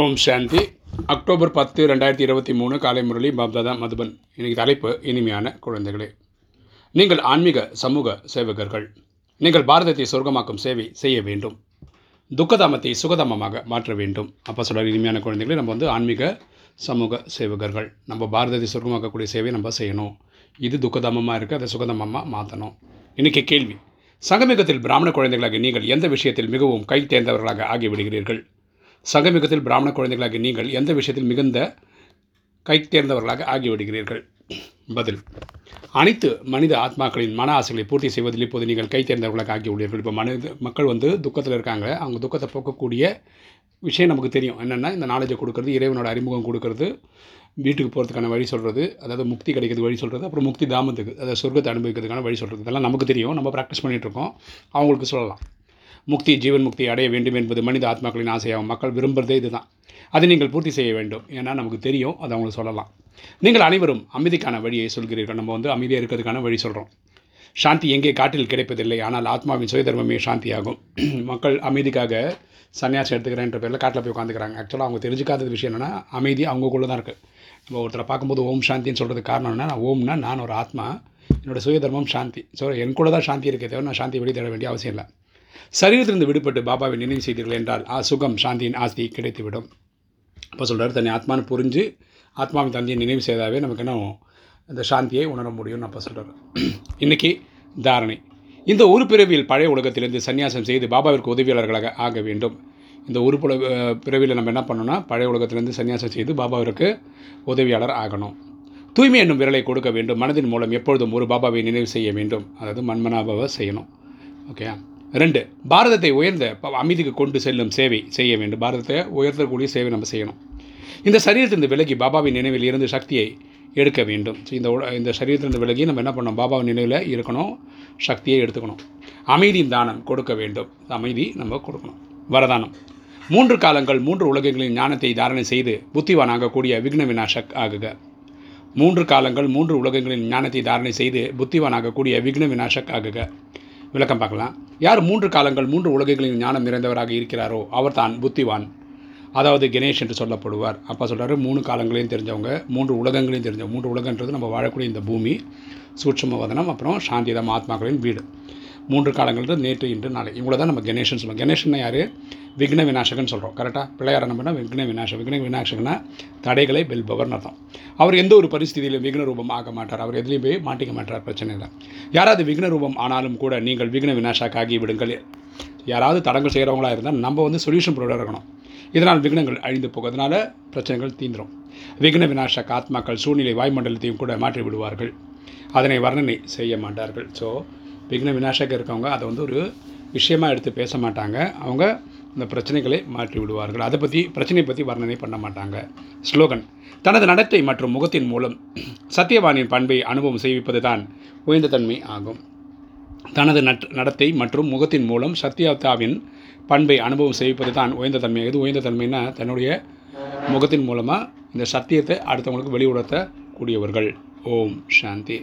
ஓம் சாந்தி. October பத்து ரெண்டாயிரத்தி இருபத்தி மூணு காலை முரளி பாப்தாதா மதுபன். இன்னைக்கு தலைப்பு இனிமையான குழந்தைகளே. நீங்கள் ஆன்மீக சமூக சேவகர்கள். நீங்கள் பாரதத்தை சொர்க்கமாக்கும் சேவை செய்ய வேண்டும். துக்கதாமத்தை சுகதாமமாக மாற்ற வேண்டும். அப்போ சொல்கிற இனிமையான குழந்தைகளை நம்ம வந்து ஆன்மீக சமூக சேவகர்கள். நம்ம பாரதத்தை சொர்க்கமாக்கக்கூடிய சேவையை நம்ம செய்யணும். இது துக்கதாமமாக இருக்குது அதை சுகதாமமாக மாற்றணும் இன்றைக்கி கேள்வி. சங்கமிகத்தில் பிராமண குழந்தைகளாக நீங்கள் எந்த விஷயத்தில் மிகவும் கை தேர்ந்தவர்களாக ஆகிவிடுகிறீர்கள்? சங்கமிகத்தில் பிராமண குழந்தைகளாக நீங்கள் எந்த விஷயத்தில் மிகுந்த கை தேர்ந்தவர்களாக ஆகிவிடுகிறீர்கள்? பதில். அனைத்து மனித ஆத்மாக்களின் மன ஆசைகளை பூர்த்தி செய்வதில் இப்போது நீங்கள் கை தேர்ந்தவர்களாக ஆகியுள்ளீர்கள் இப்போ மனித மக்கள் வந்து துக்கத்தில் இருக்காங்க. அவங்க துக்கத்தை போக்கக்கூடிய விஷயம் நமக்கு தெரியும். என்னென்னா இந்த நாலேஜை கொடுக்கறது இறைவனோட அறிமுகம் கொடுக்கறது வீட்டுக்கு போகிறதுக்கான வழி சொல்கிறது அதாவது முக்தி கிடைக்கிறது வழி சொல்கிறது அப்புறம் முக்தி தாமத்துக்கு அதாவது சொர்க்கத்தை அனுபவிக்கிறதுக்கான வழி சொல்கிறது இதெல்லாம் நமக்கு தெரியும். நம்ம ப்ராக்டிஸ் பண்ணிகிட்ருக்கோம் அவங்களுக்கு சொல்லலாம். முக்தி ஜீவன் முக்தி அடைய வேண்டும் என்பது மனித ஆத்மாக்களின் ஆசையாகும். மக்கள் விரும்புகிறதே இதுதான். அதை நீங்கள் பூர்த்தி செய்ய வேண்டும். ஏன்னா நமக்கு தெரியும். அதை அவங்களுக்கு சொல்லலாம். நீங்கள் அனைவரும் அமைதிக்கான வழியை சொல்கிறீர்கள். நம்ம வந்து அமைதியாக இருக்கிறதுக்கான வழி சொல்கிறோம் சாந்தி எங்கே காட்டில் கிடைப்பதில்லை. ஆனால் ஆத்மாவின் சுயதர்மமே சாந்தியாகும். மக்கள் அமைதிக்காக சன்னியாசம் எடுத்துக்கிறேன்ற பேரில் காட்டில் போய் உட்காந்துக்கிறாங்க ஆக்சுவலாக அவங்க தெரிஞ்சுக்காத விஷயம் என்னென்னா அமைதி அவங்கக்குள்ளே தான் இருக்குது நம்ம ஒருத்தரை பார்க்கும்போது ஓம் சாந்தின்னு சொல்கிறதுக்கு காரணம் என்ன நான் ஓம்னா நான் ஒரு ஆத்மா. என்னோடய சுயதர்மம் சாந்தி. ஸோ என் கூட தான் சாந்தி இருக்கே தவிர நான் சாந்தி வெளியே தேட வேண்டிய அவசியம் இல்லை. சரீரத்திலிருந்து விடுபட்டு பாபாவை நினைவு செய்தீர்கள் என்றால் ஆ சுகம் சாந்தியின் ஆஸ்தி கிடைத்துவிடும். அப்போ சொல்கிறார் தன்னை ஆத்மானு புரிஞ்சு ஆத்மாவின் தந்தையை நினைவு செய்தாவே நமக்கு என்ன இந்த சாந்தியை உணர முடியும்னு அப்போ சொல்கிறார் இன்றைக்கி தாரணை. இந்த ஒரு பிறவியில் பழைய உலகத்திலிருந்து சன்னியாசம் செய்து பாபாவிற்கு உதவியாளர்களாக ஆக வேண்டும். இந்த ஒரு புல பிறவியில் நம்ம என்ன பண்ணோம்னா பழைய உலகத்திலிருந்து சன்னியாசம் செய்து பாபாவிற்கு உதவியாளர் ஆகணும். தூய்மை என்னும் விரலை கொடுக்க வேண்டும். மனதின் மூலம் எப்பொழுதும் ஒரு பாபாவை நினைவு செய்ய வேண்டும். அதாவது மன்மனாபாவை செய்யணும். ஓகே ரெண்டு பாரதத்தை உயர்ந்த அமைதிக்கு கொண்டு செல்லும் சேவை செய்ய வேண்டும். பாரதத்தை உயர்த்தக்கூடிய சேவை நம்ம செய்யணும். இந்த சரீரத்திலிருந்து விலகி பாபாவின் நினைவில் இருந்து சக்தியை எடுக்க வேண்டும். ஸோ இந்த இந்த சரீரத்திலிருந்து விலகி நம்ம என்ன பண்ணோம் பாபாவின் நினைவில் இருக்கணும் சக்தியை எடுத்துக்கணும். அமைதியின் தானம் கொடுக்க வேண்டும். அமைதி நம்ம கொடுக்கணும். வரதானம். மூன்று காலங்கள் மூன்று உலகங்களின் ஞானத்தை தாரணை செய்து புத்திவானாகக்கூடிய விக்ன விநாசக் ஆகுக. மூன்று காலங்கள் மூன்று உலகங்களின் ஞானத்தை தாரணை செய்து புத்திவானாகக்கூடிய விக்ன விநாசக் ஆகுக. விளக்கம் பார்க்கலாம். யார் மூன்று காலங்கள் மூன்று உலகங்களின் ஞானம் நிறைந்தவராக இருக்கிறாரோ அவர் தான் புத்திவான். அதாவது கணேஷ் என்று சொல்லப்படுவார். அப்போ சொல்கிறாரு மூணு காலங்களையும் தெரிஞ்சவங்க மூன்று உலகங்களையும் தெரிஞ்சவங்க. மூன்று உலகன்றது நம்ம வாழக்கூடிய இந்த பூமி சூட்சம வதனம் அப்புறம் சாந்திதம் ஆத்மாக்களின் வீடு. மூன்று காலங்கள்ன்றது நேற்று இன்று நாளை. இவ்வளோ தான் நம்ம கணேஷன் சொல்லுவோம் கணேஷன் யார்? விக்ன விநாசகன் சொல்கிறோம் கரெக்டாக பிள்ளையார் என்ன பண்ணால் விக்ன விநாசகம் விக்ன விநாசகனா தடைகளை வெல்பவர்னு அர்த்தம். அவர் எந்த ஒரு பரிஸ்தியிலும் விக்ன ரூபம் ஆக மாட்டார். அவர் எதுலேயும் போய் மாட்டிக்க மாட்டார் பிரச்சனை இல்லை. யாராவது விக்ன ரூபம் ஆனாலும் கூட நீங்கள் விக்ன விநாசாக் ஆகி விடுங்கள். யாராவது தடங்கள் செய்கிறவங்களா இருந்தால் நம்ம வந்து சொல்யூஷன் ப்ரொவைடர் இருக்கணும். இதனால் விக்னங்கள் அழிந்து போகிறதுனால பிரச்சனைகள் தீந்துடும் விக்ன விநாசக ஆத்மாக்கள் சூழ்நிலை வாய்மண்டலத்தையும் கூட மாற்றி விடுவார்கள். அதனை வர்ணனை செய்ய மாட்டார்கள். ஸோ விக்ன விநாசக இருக்கவங்க அதை வந்து ஒரு விஷயமாக எடுத்து பேச மாட்டாங்க. அவங்க இந்த பிரச்சனைகளை மாற்றி விடுவார்கள். அதை பற்றி பிரச்சனையை பற்றி வர்ணனை பண்ண மாட்டாங்க. ஸ்லோகன் தனது நடத்தை மற்றும் முகத்தின் மூலம் சத்தியவானின் பண்பை அனுபவம் செய்விப்பது தான் உயர்ந்த தன்மை ஆகும். தனது நட் நடத்தை மற்றும் முகத்தின் மூலம் சத்யாத்தாவின் பண்பை அனுபவம் செய்விப்பது தான் உயர்ந்த தன்மை. எது உயர்ந்த தன்மைனா தன்னுடைய முகத்தின் மூலமாக இந்த சத்தியத்தை அடுத்தவங்களுக்கு வெளியுணர்த்தக்கூடியவர்கள் ஓம் சாந்தி.